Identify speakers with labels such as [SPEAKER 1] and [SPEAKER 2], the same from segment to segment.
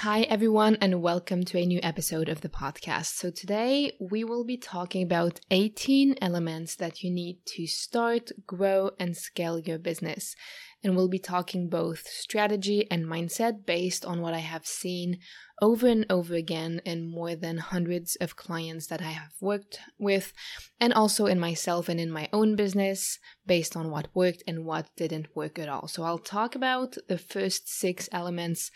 [SPEAKER 1] Hi, everyone, and welcome to a new episode of the podcast. So, today we will be talking about 18 elements that you need to start, grow, and scale your business. And we'll be talking both strategy and mindset based on what I have seen over and over again in more than hundreds of clients that I have worked with, and also in myself and in my own business based on what worked and what didn't work at all. So, I'll talk about the first six elements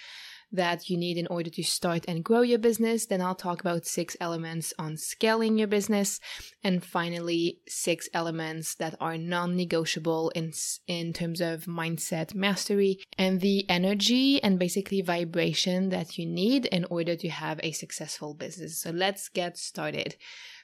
[SPEAKER 1] that you need in order to start and grow your business. Then I'll talk about six elements on scaling your business. And finally, six elements that are non negotiable in, in terms of mindset mastery and the energy and basically vibration that you need in order to have a successful business. So let's get started.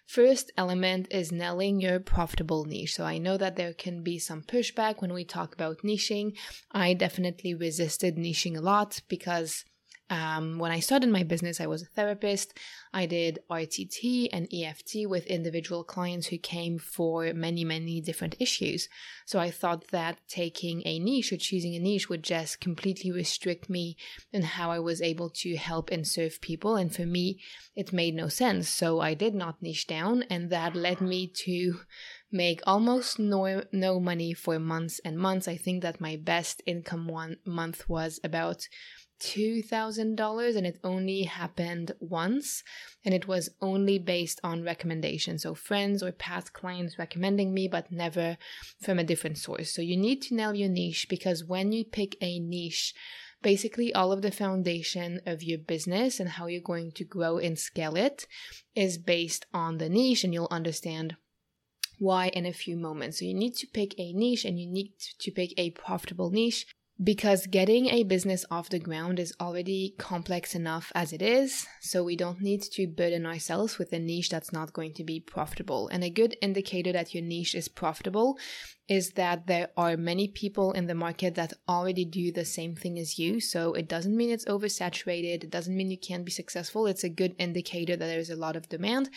[SPEAKER 1] First element is nailing your profitable niche. So I know that there can be some pushback when we talk about niching. I definitely resisted niching a lot because um, when I started my business, I was a therapist. I did RTT and EFT with individual clients who came for many, many different issues. So I thought that taking a niche or choosing a niche would just completely restrict me in how I was able to help and serve people. And for me, it made no sense. So I did not niche down, and that led me to make almost no no money for months and months. I think that my best income one month was about $2,000 and it only happened once and it was only based on recommendation. So friends or past clients recommending me, but never from a different source. So you need to nail your niche because when you pick a niche, basically all of the foundation of your business and how you're going to grow and scale it is based on the niche and you'll understand why in a few moments. So you need to pick a niche and you need to pick a profitable niche because getting a business off the ground is already complex enough as it is, so we don't need to burden ourselves with a niche that's not going to be profitable. And a good indicator that your niche is profitable is that there are many people in the market that already do the same thing as you. So it doesn't mean it's oversaturated. It doesn't mean you can't be successful. It's a good indicator that there's a lot of demand.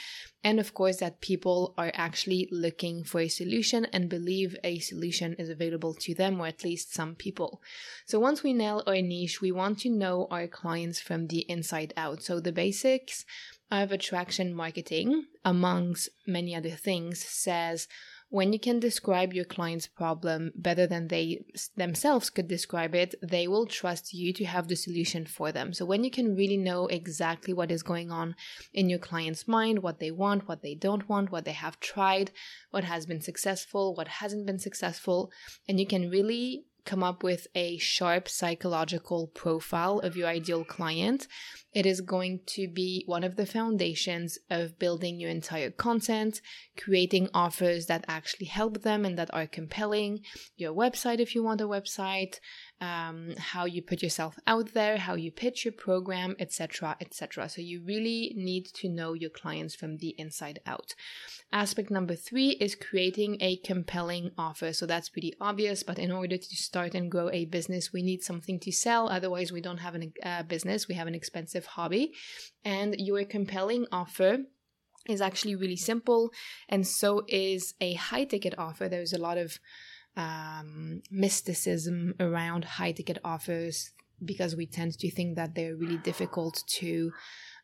[SPEAKER 1] And of course, that people are actually looking for a solution and believe a solution is available to them, or at least some people. So once we nail our niche, we want to know our clients from the inside out. So the basics of attraction marketing, amongst many other things, says when you can describe your client's problem better than they themselves could describe it, they will trust you to have the solution for them. So when you can really know exactly what is going on in your client's mind, what they want, what they don't want, what they have tried, what has been successful, what hasn't been successful, and you can really come up with a sharp psychological profile of your ideal client, it is going to be one of the foundations of building your entire content, creating offers that actually help them and that are compelling, your website if you want a website, um, how you put yourself out there, how you pitch your program, etc., etc. So you really need to know your clients from the inside out. Aspect number three is creating a compelling offer. So that's pretty obvious, but in order to start and grow a business, we need something to sell. Otherwise, we don't have a uh, business. We have an expensive hobby, and your compelling offer is actually really simple, and so is a high ticket offer. There's a lot of um, mysticism around high ticket offers because we tend to think that they're really difficult to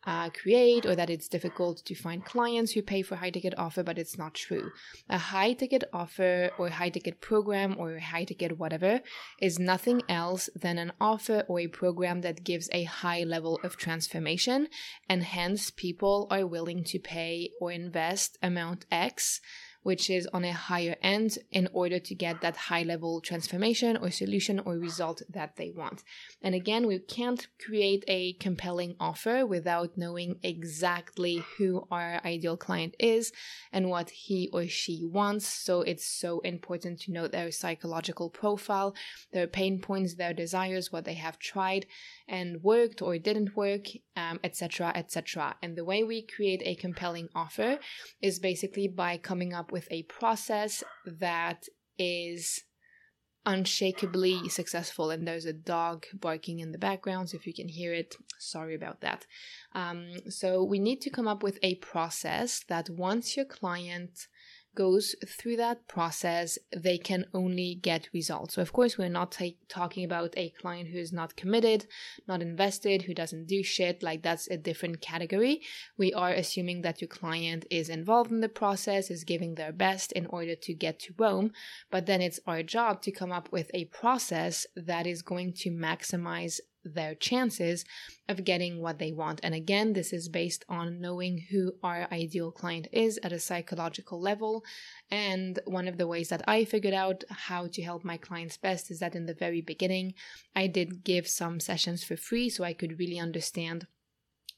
[SPEAKER 1] uh, create or that it's difficult to find clients who pay for high ticket offer, but it's not true. A high ticket offer or high ticket program or high ticket whatever is nothing else than an offer or a program that gives a high level of transformation and hence people are willing to pay or invest amount X which is on a higher end in order to get that high level transformation or solution or result that they want. And again, we can't create a compelling offer without knowing exactly who our ideal client is and what he or she wants. So it's so important to know their psychological profile, their pain points, their desires, what they have tried, and worked or didn't work, etc., um, etc. Et and the way we create a compelling offer is basically by coming up with a process that is unshakably successful. And there's a dog barking in the background, so if you can hear it, sorry about that. Um, so we need to come up with a process that once your client goes through that process, they can only get results. So, of course, we're not t- talking about a client who is not committed, not invested, who doesn't do shit. Like, that's a different category. We are assuming that your client is involved in the process, is giving their best in order to get to Rome. But then it's our job to come up with a process that is going to maximize their chances of getting what they want. And again, this is based on knowing who our ideal client is at a psychological level. And one of the ways that I figured out how to help my clients best is that in the very beginning, I did give some sessions for free so I could really understand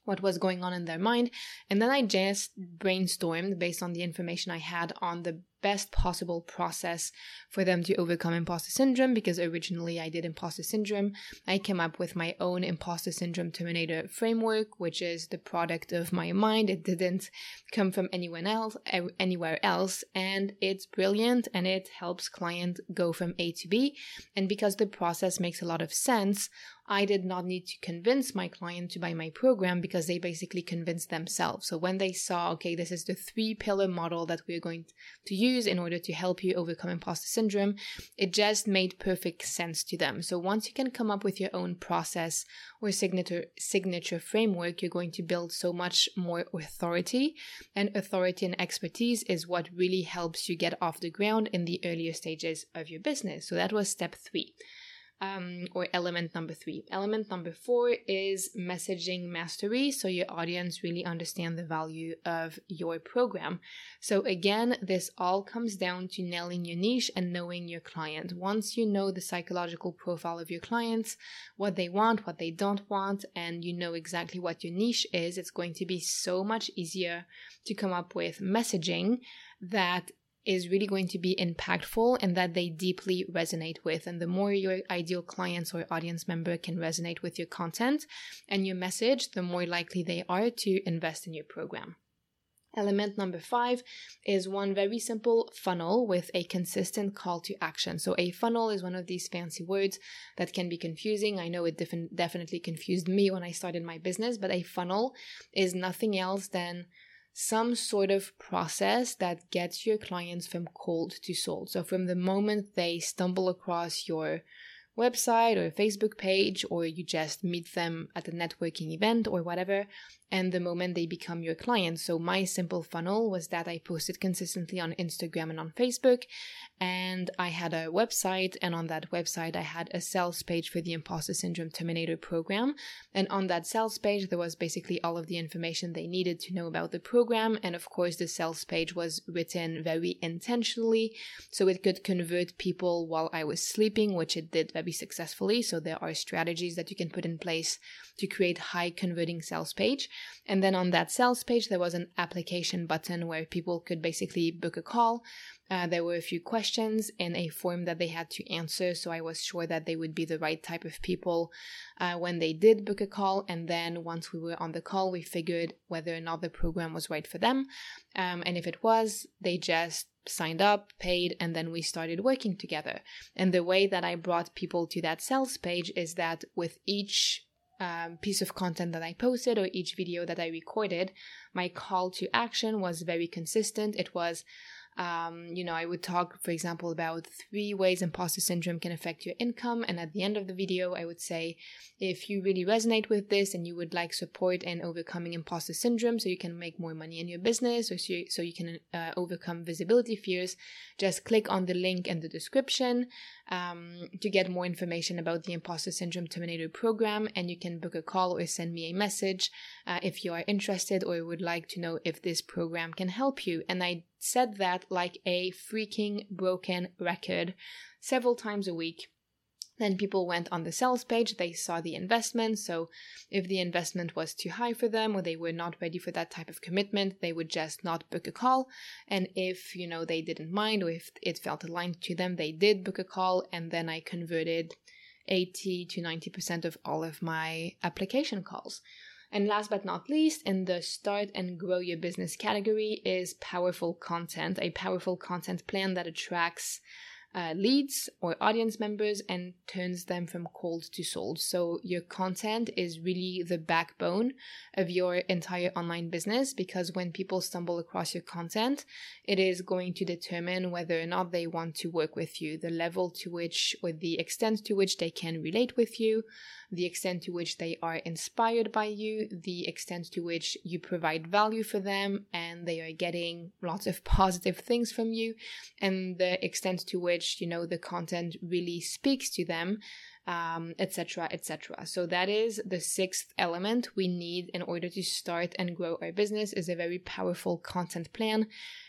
[SPEAKER 1] what was going on in their mind. And then I just brainstormed based on the information I had on the best possible process for them to overcome imposter syndrome because originally I did imposter syndrome. I came up with my own imposter syndrome terminator framework, which is the product of my mind. It didn't come from anyone else, anywhere else, and it's brilliant and it helps client go from A to B. And because the process makes a lot of sense, I did not need to convince my client to buy my program because they basically convinced themselves. So when they saw, okay, this is the three pillar model that we're going to use in order to help you overcome imposter syndrome, it just made perfect sense to them. So once you can come up with your own process or signature signature framework, you're going to build so much more authority. And authority and expertise is what really helps you get off the ground in the earlier stages of your business. So that was step three um, or element number three. Element number four is messaging mastery, so your audience really understand the value of your program. So again, this all comes down to nailing your niche and knowing your client. Once you know the psychological profile of your clients, what they want, what they don't want, and you know exactly what your niche is, it's going to be so much easier to come up with messaging that is really going to be impactful and that they deeply resonate with. And the more your ideal clients or audience member can resonate with your content and your message, the more likely they are to invest in your program. Element number five is one very simple funnel with a consistent call to action. So, a funnel is one of these fancy words that can be confusing. I know it def- definitely confused me when I started my business, but a funnel is nothing else than some sort of process that gets your clients from cold to sold. So from the moment they stumble across your website or Facebook page, or you just meet them at a networking event or whatever, and the moment they become your client. So my simple funnel was that I posted consistently on Instagram and on Facebook, and I had a website, and on that website I had a sales page for the Imposter Syndrome Terminator program. And on that sales page, there was basically all of the information they needed to know about the program. And of course, the sales page was written very intentionally, so it could convert people while I was sleeping, which it did very successfully. So there are strategies that you can put in place to create high converting sales page. And then on that sales page, there was an application button where people could basically book a call. Uh, there were a few questions in a form that they had to answer, so I was sure that they would be the right type of people uh, when they did book a call. And then once we were on the call, we figured whether or not the program was right for them. Um, and if it was, they just signed up, paid, and then we started working together. And the way that I brought people to that sales page is that with each um, piece of content that I posted or each video that I recorded, my call to action was very consistent. It was um, you know, I would talk, for example, about three ways imposter syndrome can affect your income. And at the end of the video, I would say, if you really resonate with this and you would like support in overcoming imposter syndrome so you can make more money in your business or so you, so you can uh, overcome visibility fears, just click on the link in the description um, to get more information about the imposter syndrome terminator program. And you can book a call or send me a message uh, if you are interested or would like to know if this program can help you. And I said that like a freaking broken record several times a week. Then people went on the sales page, they saw the investment. So, if the investment was too high for them or they were not ready for that type of commitment, they would just not book a call. And if, you know, they didn't mind or if it felt aligned to them, they did book a call. And then I converted 80 to 90% of all of my application calls. And last but not least, in the start and grow your business category is powerful content, a powerful content plan that attracts uh, leads or audience members and turns them from cold to sold. So your content is really the backbone of your entire online business because when people stumble across your content, it is going to determine whether or not they want to work with you, the level to which or the extent to which they can relate with you, the extent to which they are inspired by you, the extent to which you provide value for them and they are getting lots of positive things from you, and the extent to which, you know, the content really speaks to them etc., um, etc. Et so that is the sixth element we need in order to start and grow our business is a very powerful content plan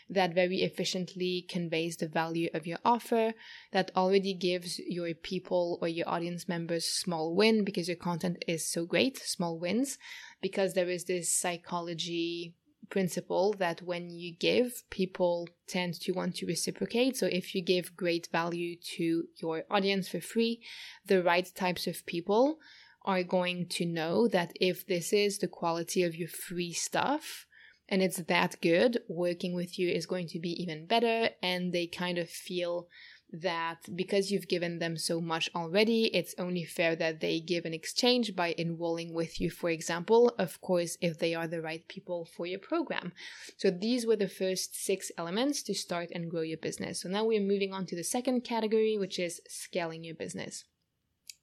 [SPEAKER 1] that very efficiently conveys the value of your offer, that already gives your people or your audience members small win because your content is so great, small wins, because there is this psychology principle that when you give, people tend to want to reciprocate. So if you give great value to your audience for free, the right types of people are going to know that if this is the quality of your free stuff, and it's that good, working with you is going to be even better. And they kind of feel that because you've given them so much already, it's only fair that they give an exchange by enrolling with you, for example, of course, if they are the right people for your program. So these were the first six elements to start and grow your business. So now we're moving on to the second category, which is scaling your business.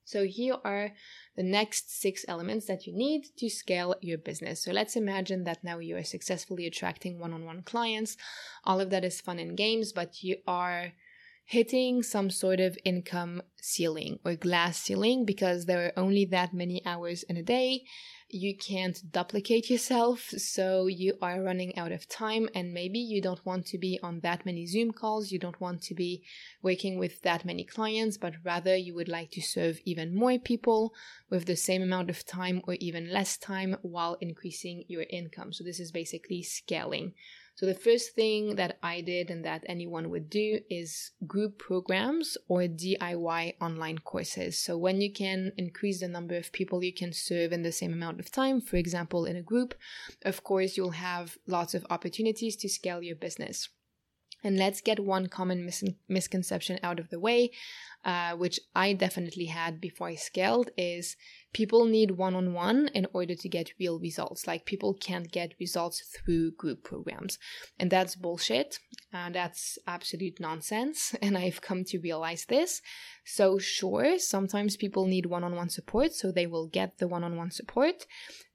[SPEAKER 1] So here are the next six elements that you need to scale your business. So let's imagine that now you are successfully attracting one on one clients. All of that is fun and games, but you are hitting some sort of income ceiling or glass ceiling because there are only that many hours in a day you can't duplicate yourself, so you are running out of time, and maybe you don't want to be on that many Zoom calls, you don't want to be working with that many clients, but rather you would like to serve even more people with the same amount of time or even less time while increasing your income. So, this is basically scaling. So the first thing that I did and that anyone would do is group programs or DIY online courses. So when you can increase the number of people you can serve in the same amount of time, for example, in a group, of course, you'll have lots of opportunities to scale your business. And let's get one common mis- misconception out of the way, uh, which I definitely had before I scaled, is people need one on one in order to get real results. Like people can't get results through group programs. And that's bullshit. Uh, that's absolute nonsense. And I've come to realize this. So, sure, sometimes people need one on one support, so they will get the one on one support.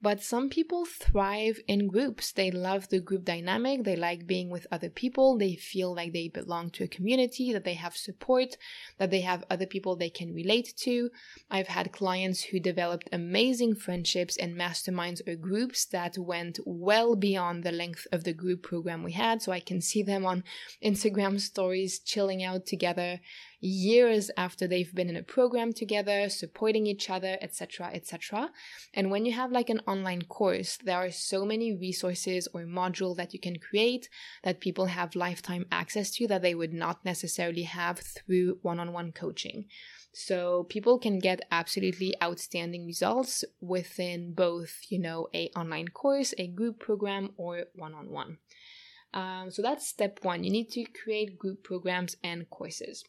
[SPEAKER 1] But some people thrive in groups. They love the group dynamic. They like being with other people. They feel like they belong to a community, that they have support, that they have other people they can relate to. I've had clients who developed amazing friendships and masterminds or groups that went well beyond the length of the group program we had. So I can see them on Instagram stories, chilling out together years after they've been in a program together, supporting each other, etc., etc. And when you have like an online course, there are so many resources or module that you can create that people have lifetime access to that they would not necessarily have through one-on-one coaching. So people can get absolutely outstanding results within both, you know, a online course, a group program, or one-on-one. Um, so that's step one. You need to create group programs and courses.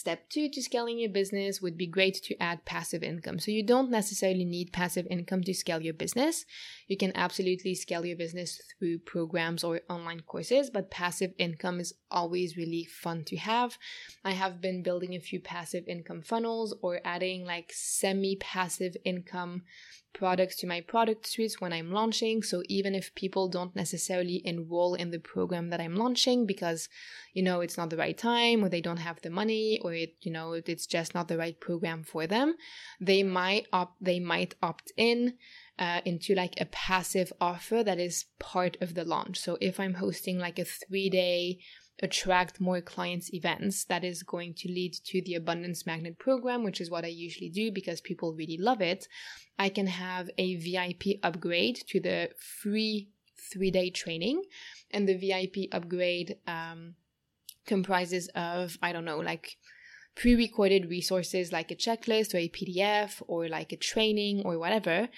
[SPEAKER 1] Step two to scaling your business would be great to add passive income. So you don't necessarily need passive income to scale your business. You can absolutely scale your business through programs or online courses, but passive income is always really fun to have. I have been building a few passive income funnels or adding like semi passive income products to my product suites when I'm launching. So even if people don't necessarily enroll in the program that I'm launching because, you know, it's not the right time or they don't have the money or it, you know, it's just not the right program for them, they might opt, they might opt in. Uh, into like a passive offer that is part of the launch. So if I'm hosting like a three day attract more clients events that is going to lead to the abundance magnet program which is what i usually do because people really love it. I can have a vip upgrade to the free three day training and the vip upgrade um, comprises of i don't know like pre recorded resources like a checklist or a PDF or like a training or whatever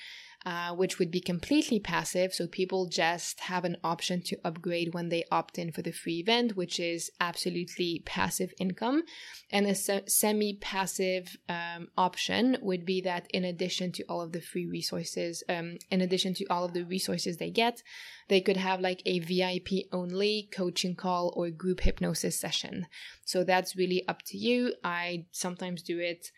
[SPEAKER 1] uh, which would be completely passive. So people just have an option to upgrade when they opt in for the free event, which is absolutely passive income. And a se- semi passive um, option would be that in addition to all of the free resources, um, in addition to all of the resources they get, they could have like a VIP only coaching call or group hypnosis session. So that's really up to you. I sometimes do it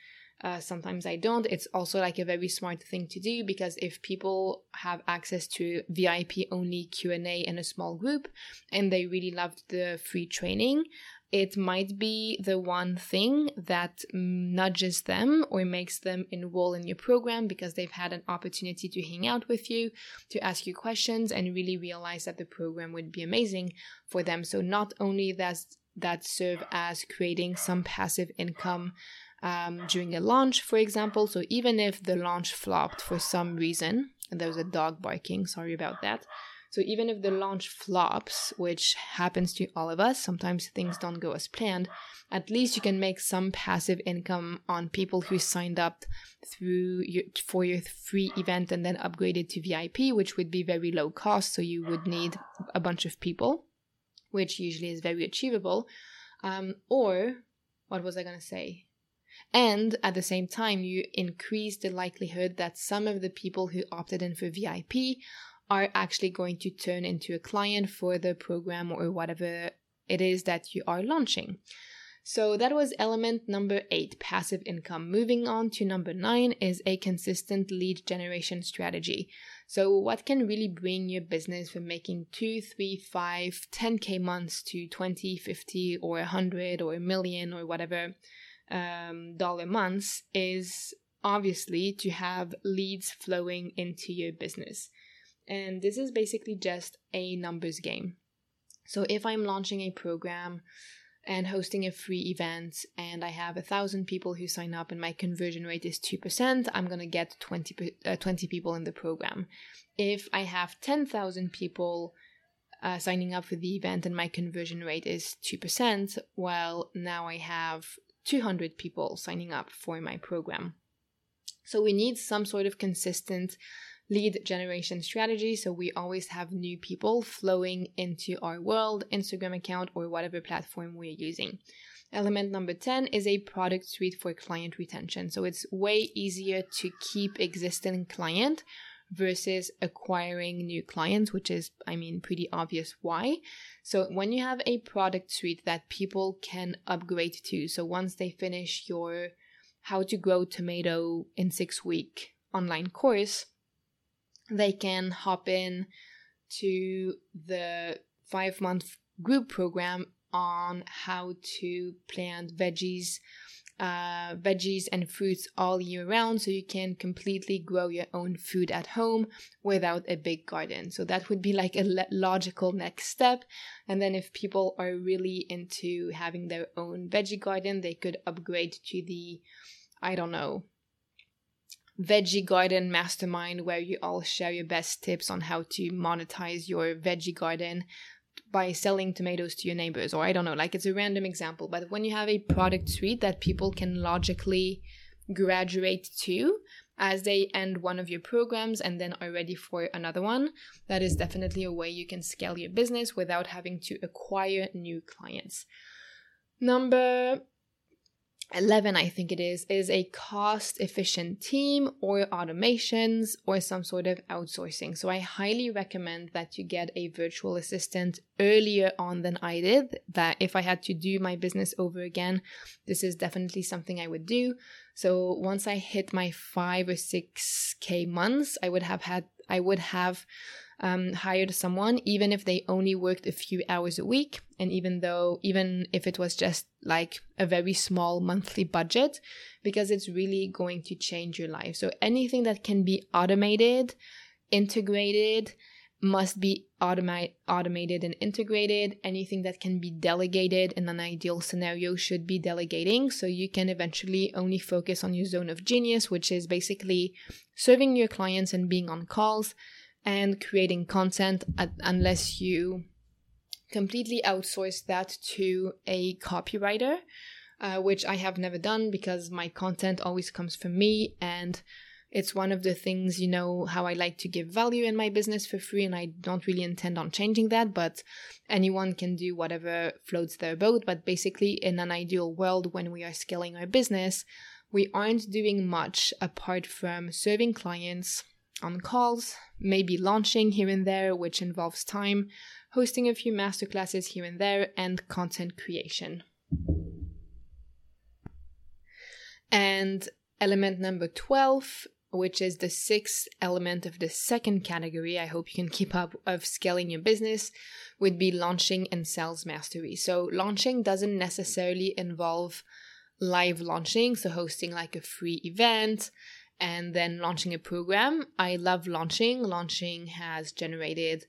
[SPEAKER 1] uh, sometimes I don't. It's also like a very smart thing to do because if people have access to VIP only Q&A in a small group and they really loved the free training, it might be the one thing that nudges them or makes them enroll in your program because they've had an opportunity to hang out with you, to ask you questions, and really realize that the program would be amazing for them. So, not only does that serve as creating some passive income um, during a launch, for example. So even if the launch flopped for some reason, and there was a dog barking, sorry about that. So even if the launch flops, which happens to all of us, sometimes things don't go as planned, at least you can make some passive income on people who signed up through your, for your free event and then upgraded to VIP, which would be very low cost. So you would need a bunch of people, which usually is very achievable. Um, or what was I going to say? And at the same time, you increase the likelihood that some of the people who opted in for VIP are actually going to turn into a client for the program or whatever it is that you are launching. So that was element number eight, passive income. Moving on to number nine is a consistent lead generation strategy. So what can really bring your business from making two, three, five, 10k months to 20, 50 or 100 or a million or whatever um, dollar months is obviously to have leads flowing into your business. And this is basically just a numbers game. So if I'm launching a program and hosting a free event and I have a thousand people who sign up and my conversion rate is 2%, I'm going to get 20, uh, 20 people in the program. If I have 10,000 people uh, signing up for the event and my conversion rate is 2%, well, now I have 200 people signing up for my program. So we need some sort of consistent lead generation strategy so we always have new people flowing into our world, Instagram account, or whatever platform we're using. Element number 10 is a product suite for client retention. So it's way easier to keep existing client versus acquiring new clients, which is, I mean, pretty obvious why. So when you have a product suite that people can upgrade to, so once they finish your how to grow tomato in six week online course, they can hop in to the five month group program on how to plant veggies uh, veggies and fruits all year round so you can completely grow your own food at home without a big garden. So that would be like a logical next step. And then if people are really into having their own veggie garden, they could upgrade to the, I don't know, veggie garden mastermind where you all share your best tips on how to monetize your veggie garden by selling tomatoes to your neighbors or i don't know like it's a random example but when you have a product suite that people can logically graduate to as they end one of your programs and then are ready for another one that is definitely a way you can scale your business without having to acquire new clients. Number 11 i think it is is a cost efficient team or automations or some sort of outsourcing. So i highly recommend that you get a virtual assistant earlier on than i did that if i had to do my business over again this is definitely something i would do. So once i hit my 5 or 6k months i would have had i would have um, hired someone, even if they only worked a few hours a week, and even though, even if it was just like a very small monthly budget, because it's really going to change your life. So anything that can be automated, integrated, must be automa- automated and integrated. Anything that can be delegated in an ideal scenario should be delegating. So you can eventually only focus on your zone of genius, which is basically serving your clients and being on calls and creating content at, unless you completely outsource that to a copywriter. uh, which I have never done because my content always comes from me and it's one of the things, you know, how I like to give value in my business for free, and I don't really intend on changing that. But anyone can do whatever floats their boat. But basically, in an ideal world, when we are scaling our business, we aren't doing much apart from serving clients on calls, maybe launching here and there, which involves time, hosting a few masterclasses here and there, and content creation. And element number 12 which is the sixth element of the second category, I hope you can keep up, of scaling your business, would be launching and sales mastery. So, launching doesn't necessarily involve live launching, so hosting like a free event and then launching a program. I love launching. Launching has generated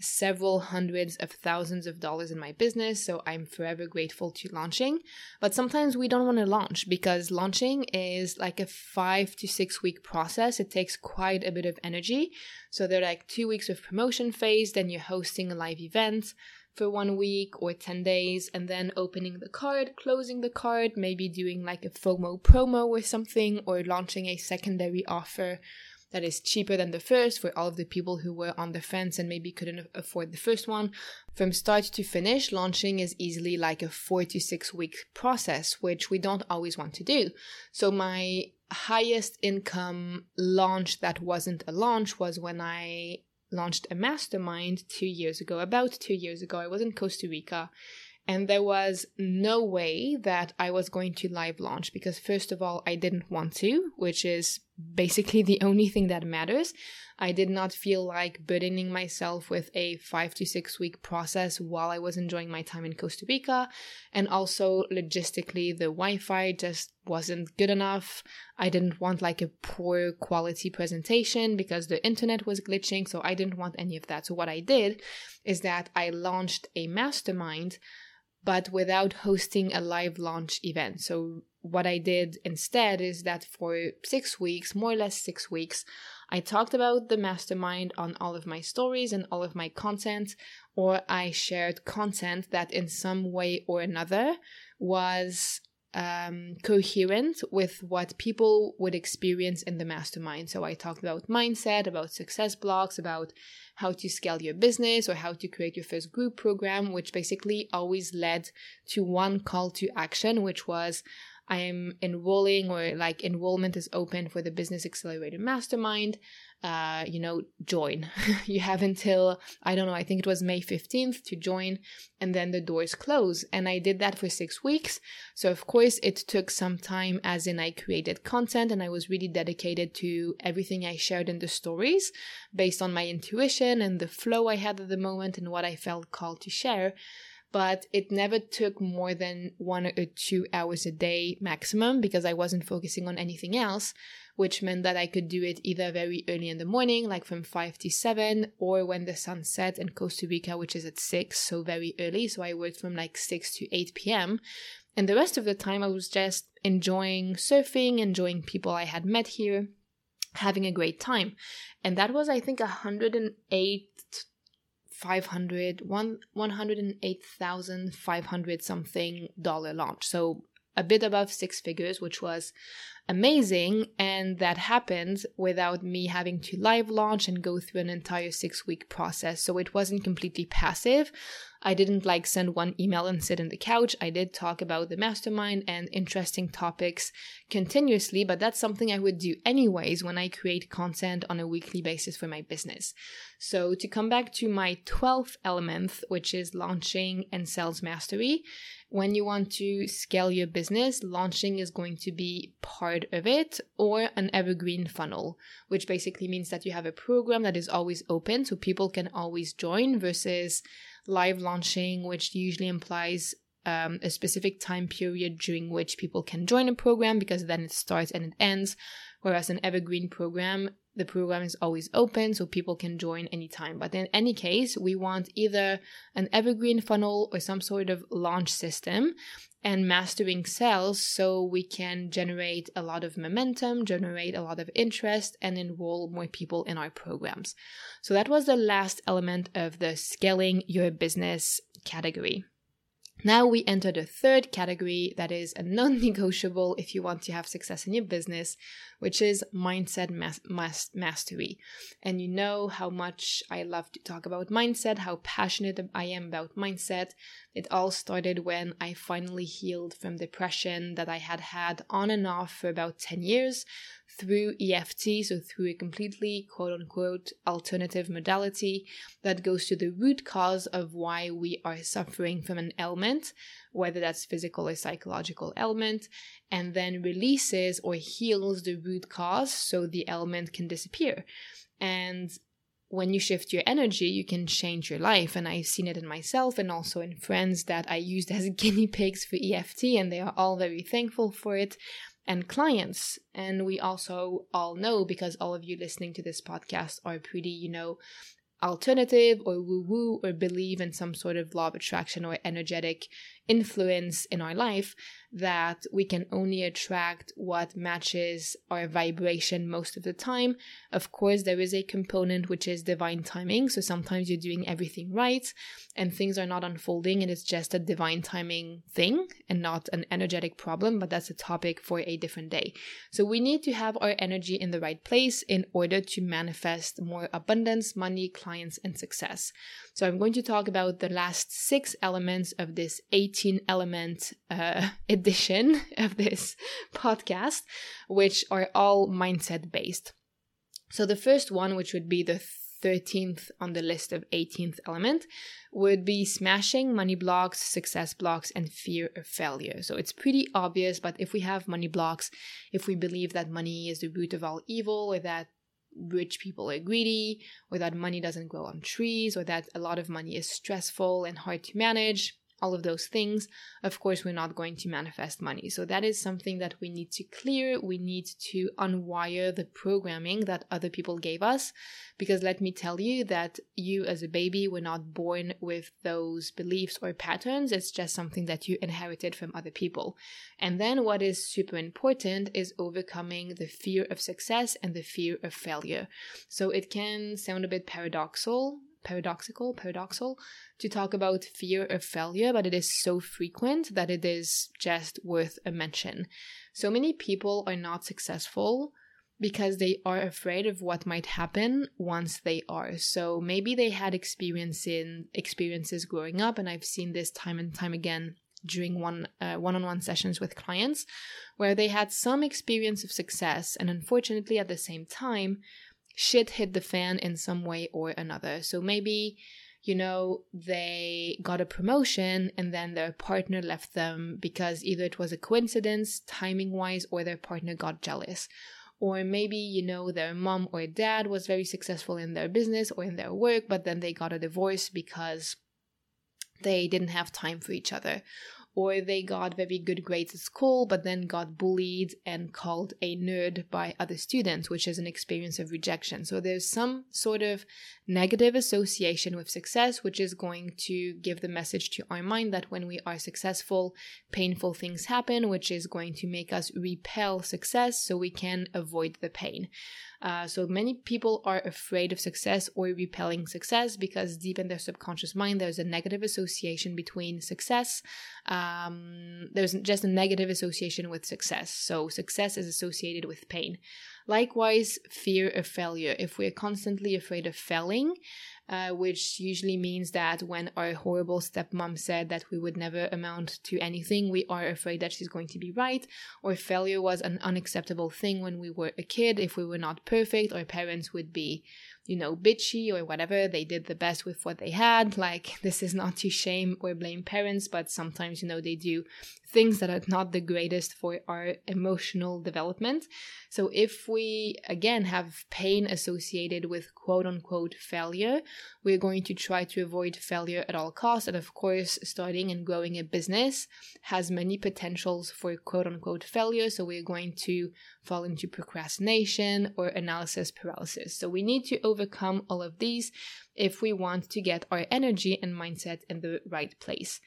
[SPEAKER 1] several hundreds of thousands of dollars in my business, so I'm forever grateful to launching. But sometimes we don't want to launch because launching is like a five to six week process. It takes quite a bit of energy. So there are like two weeks of promotion phase, then you're hosting a live event for one week or 10 days, and then opening the card, closing the card, maybe doing like a FOMO promo or something, or launching a secondary offer that is cheaper than the first for all of the people who were on the fence and maybe couldn't afford the first one. From start to finish, launching is easily like a four to six week process, which we don't always want to do. So my highest income launch that wasn't a launch was when I launched a mastermind two years ago, about two years ago. I was in Costa Rica and there was no way that I was going to live launch because, first of all, I didn't want to, which is basically the only thing that matters. I did not feel like burdening myself with a five to six week process while I was enjoying my time in Costa Rica. And also, logistically, the Wi Fi just wasn't good enough. I didn't want like a poor quality presentation because the internet was glitching. So, I didn't want any of that. So, what I did is that I launched a mastermind but without hosting a live launch event. So, what I did instead is that for six weeks, more or less six weeks, I talked about the mastermind on all of my stories and all of my content, or I shared content that in some way or another was um, coherent with what people would experience in the mastermind. So I talked about mindset, about success blocks, about how to scale your business or how to create your first group program, which basically always led to one call to action, which was I am enrolling or like enrollment is open for the Business Accelerator Mastermind uh, you know, join. you have until, I don't know, I think it was May 15th to join, and then the doors close. And I did that for six weeks. So, of course, it took some time, as in I created content and I was really dedicated to everything I shared in the stories based on my intuition and the flow I had at the moment and what I felt called to share but it never took more than one or two hours a day maximum because I wasn't focusing on anything else, which meant that I could do it either very early in the morning, like from 5 to 7, or when the sun set in Costa Rica, which is at 6, so very early. So I worked from like 6 to 8 p.m. And the rest of the time, I was just enjoying surfing, enjoying people I had met here, having a great time. And that was, I think, 108 500 one 108,500 something dollar launch. So a bit above six figures, which was amazing. And that happened without me having to live launch and go through an entire six week process. So it wasn't completely passive. I didn't like send one email and sit in the couch. I did talk about the mastermind and interesting topics continuously, but that's something I would do anyways when I create content on a weekly basis for my business. So to come back to my 12th element, which is launching and sales mastery, when you want to scale your business, launching is going to be part of it or an evergreen funnel, which basically means that you have a program that is always open so people can always join versus live launching, which usually implies um, a specific time period during which people can join a program because then it starts and it ends. Whereas an evergreen program, the program is always open so people can join anytime. But in any case, we want either an evergreen funnel or some sort of launch system and mastering sales so we can generate a lot of momentum, generate a lot of interest, and enroll more people in our programs. So that was the last element of the scaling your business category. Now we enter the third category that is a non negotiable if you want to have success in your business, which is mindset mas- mas- mastery. And you know how much I love to talk about mindset, how passionate I am about mindset. It all started when I finally healed from depression that I had had on and off for about 10 years through EFT, so through a completely quote unquote alternative modality that goes to the root cause of why we are suffering from an ailment, whether that's physical or psychological ailment, and then releases or heals the root cause so the ailment can disappear. And when you shift your energy, you can change your life. And I've seen it in myself and also in friends that I used as guinea pigs for EFT, and they are all very thankful for it and clients. And we also all know because all of you listening to this podcast are pretty, you know, alternative or woo woo or believe in some sort of law of attraction or energetic influence in our life that we can only attract what matches our vibration most of the time. Of course, there is a component which is divine timing. So sometimes you're doing everything right and things are not unfolding and it's just a divine timing thing and not an energetic problem, but that's a topic for a different day. So we need to have our energy in the right place in order to manifest more abundance, money, clients, and success. So I'm going to talk about the last six elements of this 18 element uh, edition of this podcast, which are all mindset based. So the first one, which would be the 13th on the list of 18th element would be smashing money blocks, success blocks, and fear of failure. So it's pretty obvious, but if we have money blocks, if we believe that money is the root of all evil, or that rich people are greedy, or that money doesn't grow on trees, or that a lot of money is stressful and hard to manage, all of those things, of course, we're not going to manifest money. So that is something that we need to clear. We need to unwire the programming that other people gave us. Because let me tell you that you as a baby were not born with those beliefs or patterns. It's just something that you inherited from other people. And then what is super important is overcoming the fear of success and the fear of failure. So it can sound a bit paradoxal paradoxical, paradoxal to talk about fear of failure, but it is so frequent that it is just worth a mention. So many people are not successful because they are afraid of what might happen once they are. So maybe they had experience in experiences growing up, and I've seen this time and time again during one uh, one-on-one sessions with clients where they had some experience of success and unfortunately at the same time shit hit the fan in some way or another. So maybe, you know, they got a promotion and then their partner left them because either it was a coincidence, timing wise, or their partner got jealous. Or maybe, you know, their mom or dad was very successful in their business or in their work, but then they got a divorce because they didn't have time for each other or they got very good grades at school but then got bullied and called a nerd by other students, which is an experience of rejection. So there's some sort of negative association with success, which is going to give the message to our mind that when we are successful, painful things happen, which is going to make us repel success so we can avoid the pain. Uh, so many people are afraid of success or repelling success because deep in their subconscious mind, there's a negative association between success. Um, there's just a negative association with success. So success is associated with pain. Likewise, fear of failure. If we're constantly afraid of failing, uh, which usually means that when our horrible stepmom said that we would never amount to anything, we are afraid that she's going to be right, or failure was an unacceptable thing when we were a kid. If we were not perfect, our parents would be you know, bitchy or whatever. They did the best with what they had. Like, this is not to shame or blame parents, but sometimes, you know, they do things that are not the greatest for our emotional development. So, if we again have pain associated with quote unquote failure, we're going to try to avoid failure at all costs. And of course, starting and growing a business has many potentials for quote unquote failure. So, we're going to fall into procrastination or analysis paralysis. So, we need to overcome all of these if we want to get our energy and mindset in the right place.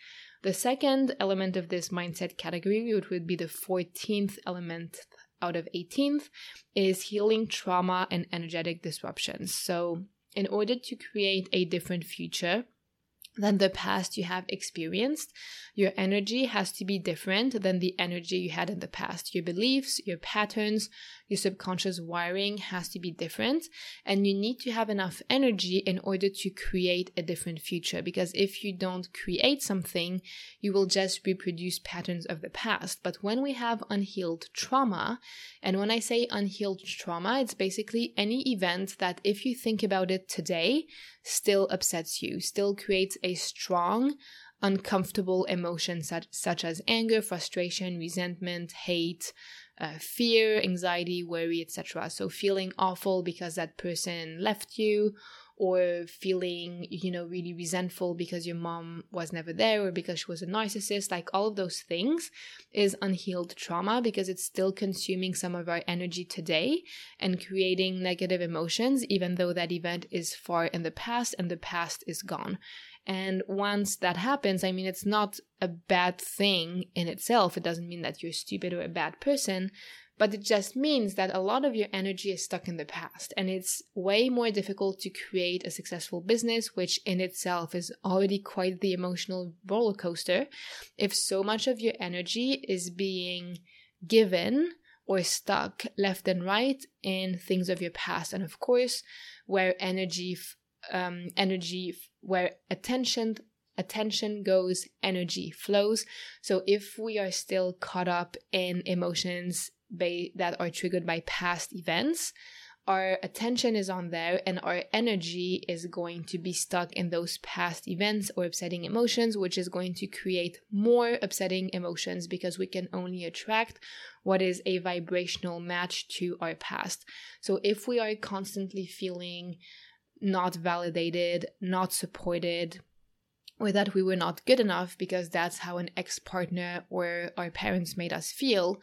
[SPEAKER 1] The second element of this mindset category, which would be the 14th element out of 18th, is healing trauma and energetic disruptions. So, in order to create a different future, than the past you have experienced. Your energy has to be different than the energy you had in the past. Your beliefs, your patterns, your subconscious wiring has to be different. And you need to have enough energy in order to create a different future. Because if you don't create something, you will just reproduce patterns of the past. But when we have unhealed trauma, and when I say unhealed trauma, it's basically any event that if you think about it today, still upsets you, still creates a strong, uncomfortable emotion such, such as anger, frustration, resentment, hate, uh, fear, anxiety, worry, etc. So feeling awful because that person left you or feeling, you know, really resentful because your mom was never there or because she was a narcissist, like all of those things is unhealed trauma because it's still consuming some of our energy today and creating negative emotions, even though that event is far in the past and the past is gone. And once that happens, I mean, it's not a bad thing in itself. It doesn't mean that you're stupid or a bad person, but it just means that a lot of your energy is stuck in the past and it's way more difficult to create a successful business, which in itself is already quite the emotional roller coaster. If so much of your energy is being given or stuck left and right in things of your past. And of course, where energy, um, energy, where attention attention goes, energy flows. So if we are still caught up in emotions by, that are triggered by past events, our attention is on there and our energy is going to be stuck in those past events or upsetting emotions, which is going to create more upsetting emotions because we can only attract what is a vibrational match to our past. So if we are constantly feeling not validated, not supported, or that we were not good enough because that's how an ex partner or our parents made us feel,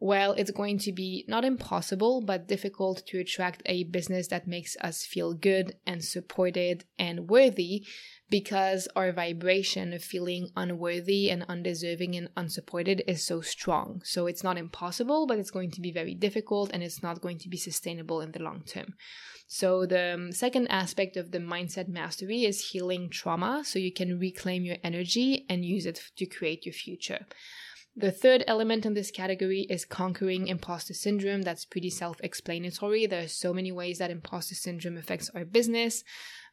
[SPEAKER 1] well, it's going to be not impossible, but difficult to attract a business that makes us feel good and supported and worthy because our vibration of feeling unworthy and undeserving and unsupported is so strong. So it's not impossible, but it's going to be very difficult and it's not going to be sustainable in the long term. So the um, second aspect of the mindset mastery is healing trauma so you can reclaim your energy and use it to create your future. The third element in this category is conquering imposter syndrome. That's pretty self explanatory. There are so many ways that imposter syndrome affects our business.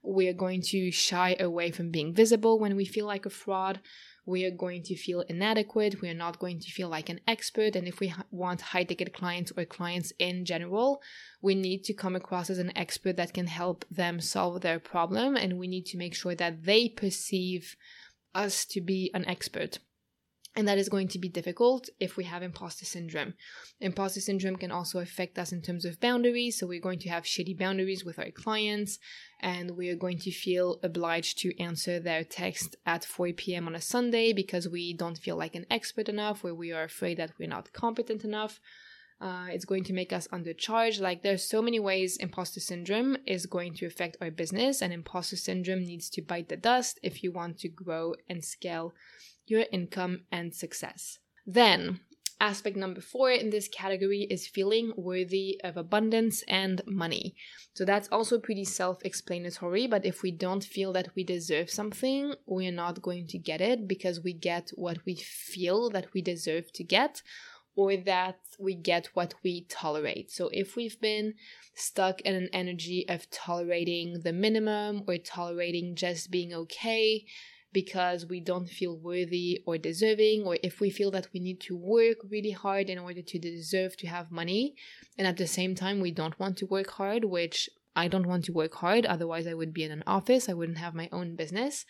[SPEAKER 1] We are going to shy away from being visible when we feel like a fraud. We are going to feel inadequate. We are not going to feel like an expert. And if we want high ticket clients or clients in general, we need to come across as an expert that can help them solve their problem. And we need to make sure that they perceive us to be an expert. And that is going to be difficult if we have imposter syndrome. Imposter syndrome can also affect us in terms of boundaries. So we're going to have shitty boundaries with our clients and we are going to feel obliged to answer their text at 4 p.m. on a Sunday because we don't feel like an expert enough or we are afraid that we're not competent enough. Uh, it's going to make us undercharged. Like there's so many ways imposter syndrome is going to affect our business and imposter syndrome needs to bite the dust if you want to grow and scale your income and success. Then, aspect number four in this category is feeling worthy of abundance and money. So that's also pretty self explanatory, but if we don't feel that we deserve something, we're not going to get it because we get what we feel that we deserve to get or that we get what we tolerate. So if we've been stuck in an energy of tolerating the minimum or tolerating just being okay, because we don't feel worthy or deserving, or if we feel that we need to work really hard in order to deserve to have money, and at the same time we don't want to work hard, which I don't want to work hard, otherwise, I would be in an office, I wouldn't have my own business.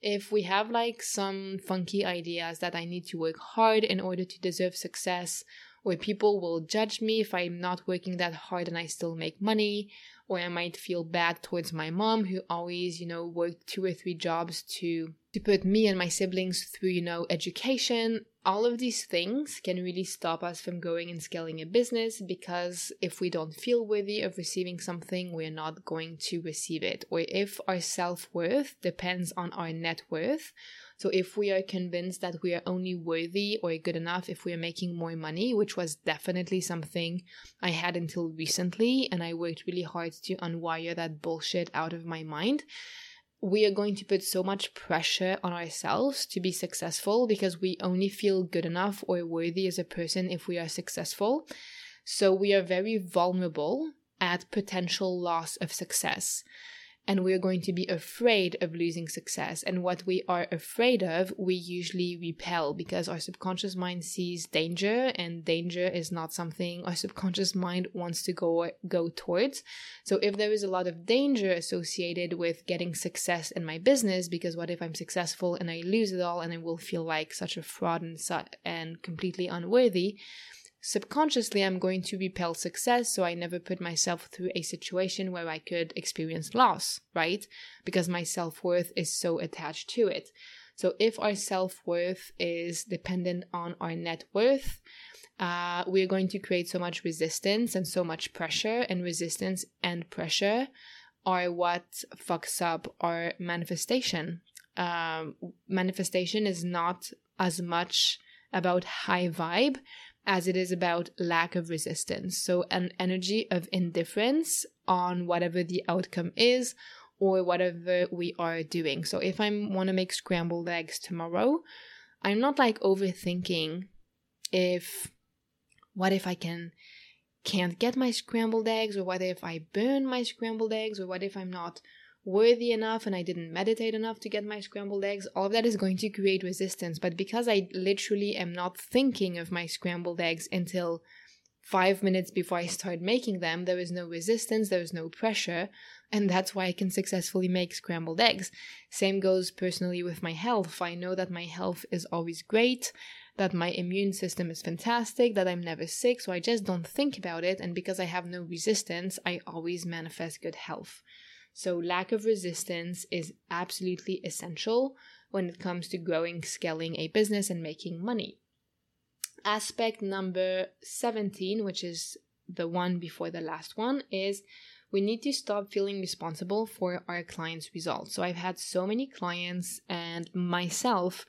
[SPEAKER 1] If we have like some funky ideas that I need to work hard in order to deserve success, or people will judge me if I'm not working that hard and I still make money, or I might feel bad towards my mom who always, you know, worked two or three jobs to to put me and my siblings through, you know, education. All of these things can really stop us from going and scaling a business because if we don't feel worthy of receiving something, we're not going to receive it. Or if our self worth depends on our net worth, so if we are convinced that we are only worthy or good enough if we are making more money, which was definitely something I had until recently, and I worked really hard to unwire that bullshit out of my mind. We are going to put so much pressure on ourselves to be successful because we only feel good enough or worthy as a person if we are successful. So we are very vulnerable at potential loss of success and we're going to be afraid of losing success. And what we are afraid of, we usually repel because our subconscious mind sees danger, and danger is not something our subconscious mind wants to go go towards. So if there is a lot of danger associated with getting success in my business, because what if I'm successful and I lose it all and I will feel like such a fraud and, su- and completely unworthy? Subconsciously I'm going to repel success, so I never put myself through a situation where I could experience loss, right? Because my self worth is so attached to it. So if our self worth is dependent on our net worth, uh, we're going to create so much resistance and so much pressure, and resistance and pressure are what fucks up our manifestation. Um, manifestation is not as much about high vibe as it is about lack of resistance. So, an energy of indifference on whatever the outcome is or whatever we are doing. So, if I want to make scrambled eggs tomorrow, I'm not like overthinking if what if I can can't get my scrambled eggs or what if I burn my scrambled eggs or what if I'm not worthy enough and I didn't meditate enough to get my scrambled eggs, all of that is going to create resistance. But because I literally am not thinking of my scrambled eggs until five minutes before I start making them, there is no resistance, there is no pressure, and that's why I can successfully make scrambled eggs. Same goes personally with my health. I know that my health is always great, that my immune system is fantastic, that I'm never sick, so I just don't think about it, and because I have no resistance, I always manifest good health. So, lack of resistance is absolutely essential when it comes to growing, scaling a business, and making money. Aspect number 17, which is the one before the last one, is we need to stop feeling responsible for our clients' results. So, I've had so many clients and myself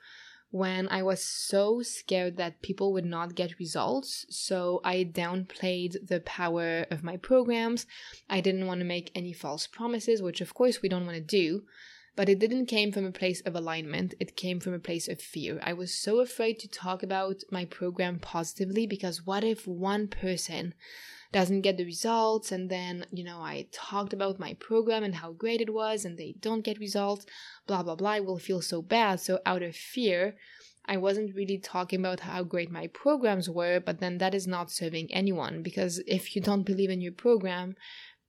[SPEAKER 1] when I was so scared that people would not get results. So I downplayed the power of my programs. I didn't want to make any false promises, which of course we don't want to do. But it didn't came from a place of alignment. It came from a place of fear. I was so afraid to talk about my program positively because what if one person doesn't get the results and then you know i talked about my program and how great it was and they don't get results blah blah blah i will feel so bad. So out of fear i wasn't really talking about how great my programs were but then that is not serving anyone because if you don't believe in your program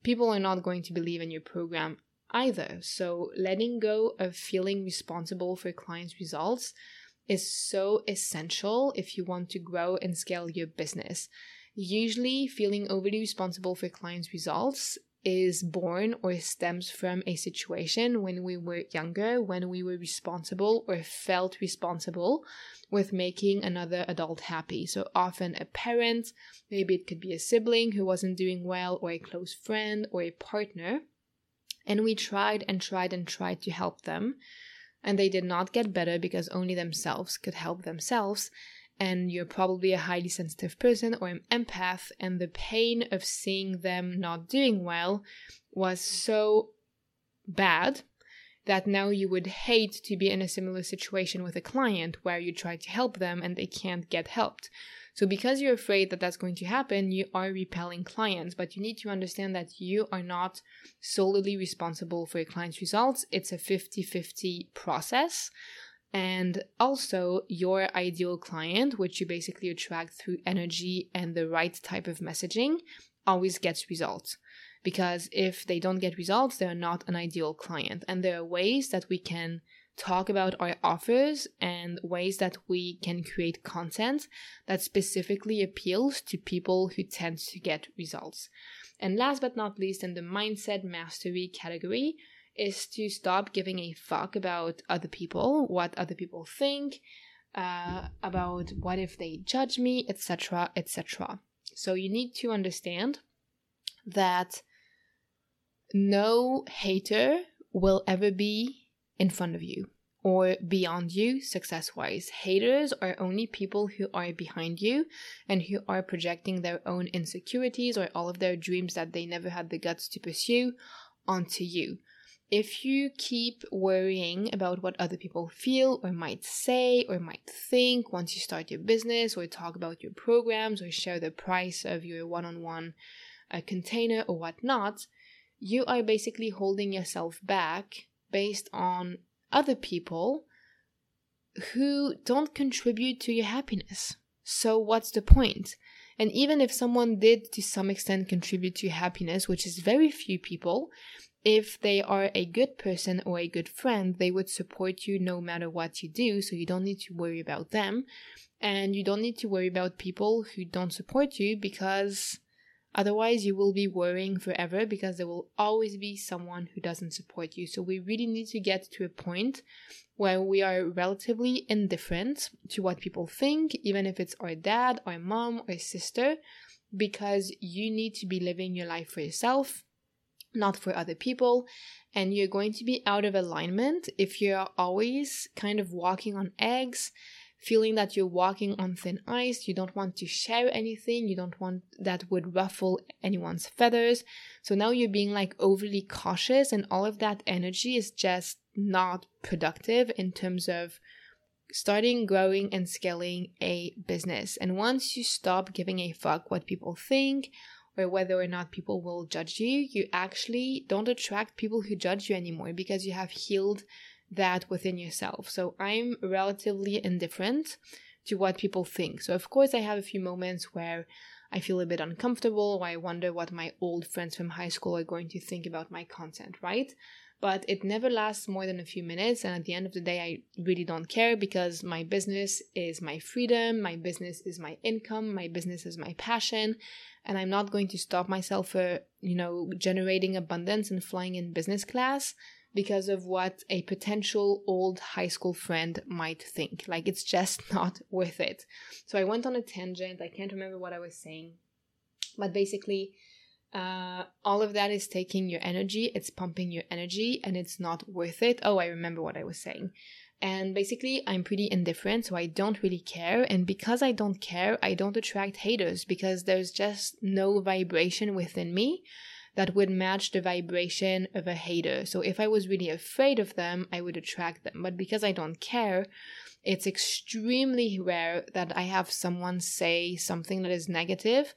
[SPEAKER 1] people are not going to believe in your program either. So letting go of feeling responsible for clients results is so essential if you want to grow and scale your business Usually, feeling overly responsible for clients' results is born or stems from a situation when we were younger, when we were responsible or felt responsible with making another adult happy. So often a parent, maybe it could be a sibling who wasn't doing well, or a close friend, or a partner. And we tried and tried and tried to help them. And they did not get better because only themselves could help themselves and you're probably a highly sensitive person or an empath, and the pain of seeing them not doing well was so bad that now you would hate to be in a similar situation with a client where you try to help them and they can't get helped. So, because you're afraid that that's going to happen, you are repelling clients, but you need to understand that you are not solely responsible for your client's results. It's a 50 50 process. And also, your ideal client, which you basically attract through energy and the right type of messaging, always gets results. Because if they don't get results, they're not an ideal client. And there are ways that we can talk about our offers and ways that we can create content that specifically appeals to people who tend to get results. And last but not least, in the mindset mastery category, is to stop giving a fuck about other people, what other people think, uh, about what if they judge me, etc., etc. So you need to understand that no hater will ever be in front of you or beyond you success wise. Haters are only people who are behind you and who are projecting their own insecurities or all of their dreams that they never had the guts to pursue onto you. If you keep worrying about what other people feel or might say or might think once you start your business or talk about your programs or share the price of your one on one container or whatnot, you are basically holding yourself back based on other people who don't contribute to your happiness. So, what's the point? And even if someone did to some extent contribute to your happiness, which is very few people, if they are a good person or a good friend, they would support you no matter what you do. So you don't need to worry about them. And you don't need to worry about people who don't support you because otherwise you will be worrying forever because there will always be someone who doesn't support you. So we really need to get to a point where we are relatively indifferent to what people think, even if it's our dad, our mom, or sister, because you need to be living your life for yourself not for other people. And you're going to be out of alignment if you're always kind of walking on eggs, feeling that you're walking on thin ice. You don't want to share anything. You don't want that would ruffle anyone's feathers. So now you're being like overly cautious, and all of that energy is just not productive in terms of starting, growing, and scaling a business. And once you stop giving a fuck what people think, or whether or not people will judge you, you actually don't attract people who judge you anymore because you have healed that within yourself. So I'm relatively indifferent to what people think. So, of course, I have a few moments where I feel a bit uncomfortable, or I wonder what my old friends from high school are going to think about my content, right? But it never lasts more than a few minutes. And at the end of the day, I really don't care because my business is my freedom, my business is my income, my business is my passion. And I'm not going to stop myself for, you know, generating abundance and flying in business class because of what a potential old high school friend might think. Like, it's just not worth it. So I went on a tangent. I can't remember what I was saying. But basically, uh, all of that is taking your energy, it's pumping your energy, and it's not worth it. Oh, I remember what I was saying. And basically, I'm pretty indifferent, so I don't really care. And because I don't care, I don't attract haters because there's just no vibration within me that would match the vibration of a hater. So if I was really afraid of them, I would attract them. But because I don't care, it's extremely rare that I have someone say something that is negative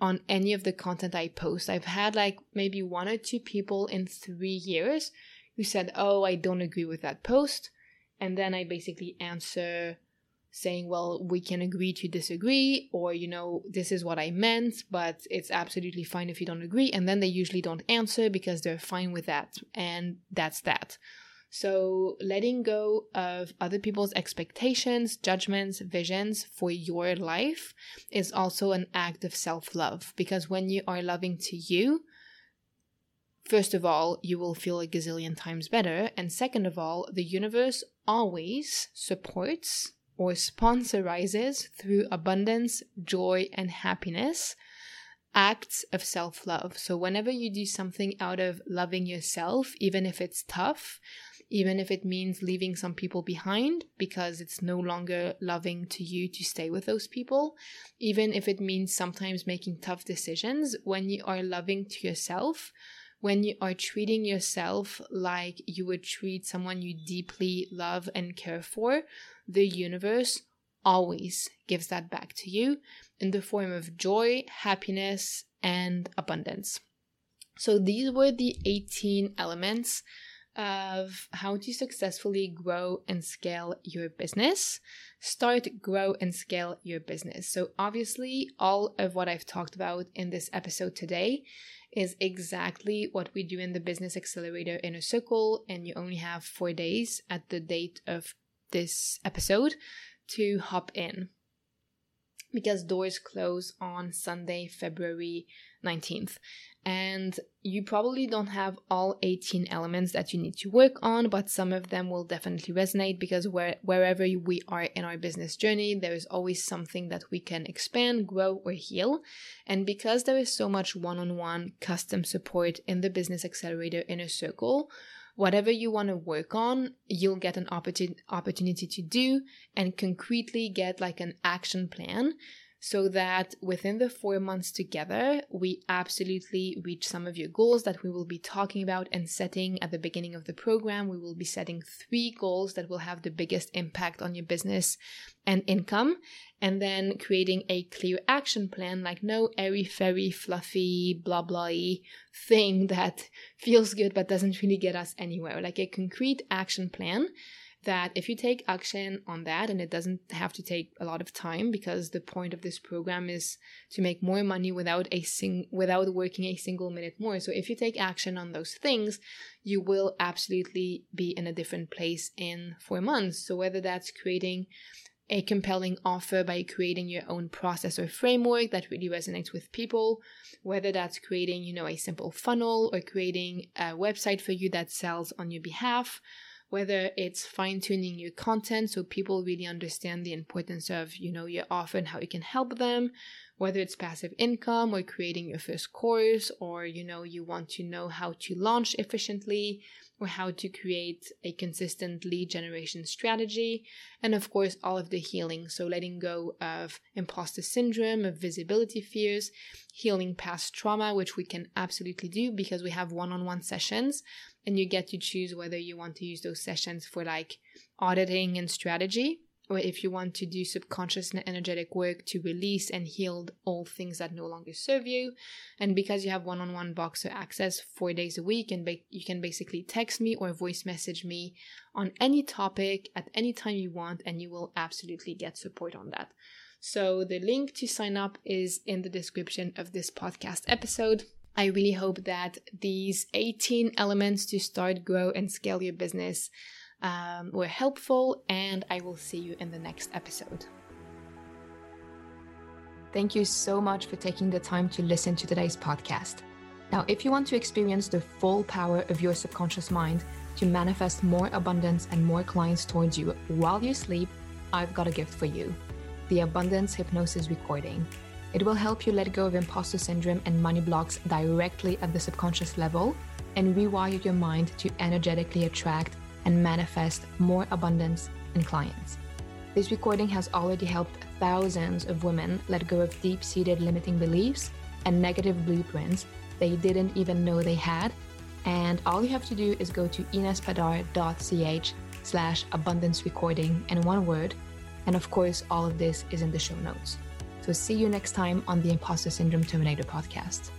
[SPEAKER 1] on any of the content I post. I've had like maybe one or two people in three years who said, Oh, I don't agree with that post. And then I basically answer saying, Well, we can agree to disagree, or, you know, this is what I meant, but it's absolutely fine if you don't agree. And then they usually don't answer because they're fine with that. And that's that. So, letting go of other people's expectations, judgments, visions for your life is also an act of self love because when you are loving to you, first of all, you will feel a gazillion times better. And second of all, the universe always supports or sponsorizes through abundance, joy, and happiness acts of self love. So, whenever you do something out of loving yourself, even if it's tough, even if it means leaving some people behind because it's no longer loving to you to stay with those people, even if it means sometimes making tough decisions, when you are loving to yourself, when you are treating yourself like you would treat someone you deeply love and care for, the universe always gives that back to you in the form of joy, happiness, and abundance. So these were the 18 elements of how to successfully grow and scale your business. Start, grow, and scale your business. So, obviously, all of what I've talked about in this episode today is exactly what we do in the Business Accelerator Inner Circle, and you only have four days at the date of this episode to hop in because doors close on Sunday, February 19th and you probably don't have all 18 elements that you need to work on but some of them will definitely resonate because where, wherever we are in our business journey there is always something that we can expand grow or heal. And because there is so much one-on-one custom support in the business accelerator inner circle whatever you want to work on you'll get an opportunity opportunity to do and concretely get like an action plan so that within the four months together, we absolutely reach some of your goals that we will be talking about and setting at the beginning of the program. We will be setting three goals that will have the biggest impact on your business and income, and then creating a clear action plan like no airy fairy, fluffy, blah blah thing that feels good but doesn't really get us anywhere, like a concrete action plan that if you take action on that, and it doesn't have to take a lot of time because the point of this program is to make more money without a sing without working a single minute more. So if you take action on those things, you will absolutely be in a different place in four months. So whether that's creating a compelling offer by creating your own process or framework that really resonates with people, whether that's creating, you know, a simple funnel or creating a website for you that sells on your behalf, whether it's fine tuning your content so people really understand the importance of, you know, your offer and how you can help them, whether it's passive income or creating your first course, or, you know, you want to know how to launch efficiently or how to create a consistent lead generation strategy. And of course, all of the healing. So letting go of imposter syndrome, of visibility fears, healing past trauma, which we can absolutely do because we have one on one sessions and you get to choose whether you want to use those sessions for like auditing and strategy or if you want to do subconscious and energetic work to release and heal all things that no longer serve you. And because you have one on one Voxer access four days a week, and ba- you can basically text me or voice message me on any topic at any time you want, and you will absolutely get support on that. So the link to sign up is in the description of this podcast episode. I really hope that these 18 elements to start, grow, and scale your business um, were helpful, and I will see you in the next episode. Thank you so much for taking the time to listen to today's podcast. Now, if you want to experience the full power of your subconscious mind to manifest more abundance and more clients towards you while you sleep, I've got a gift for you the Abundance Hypnosis Recording. It will help you let go of imposter syndrome and money blocks directly at the subconscious level and rewire your mind to energetically attract and manifest more abundance in clients. This recording has already helped thousands of women let go of deep seated limiting beliefs and negative blueprints they didn't even know they had. And all you have to do is go to inespadar.ch slash abundance recording in one word. And of course, all of this is in the show notes. So see you next time on the Imposter Syndrome Terminator podcast.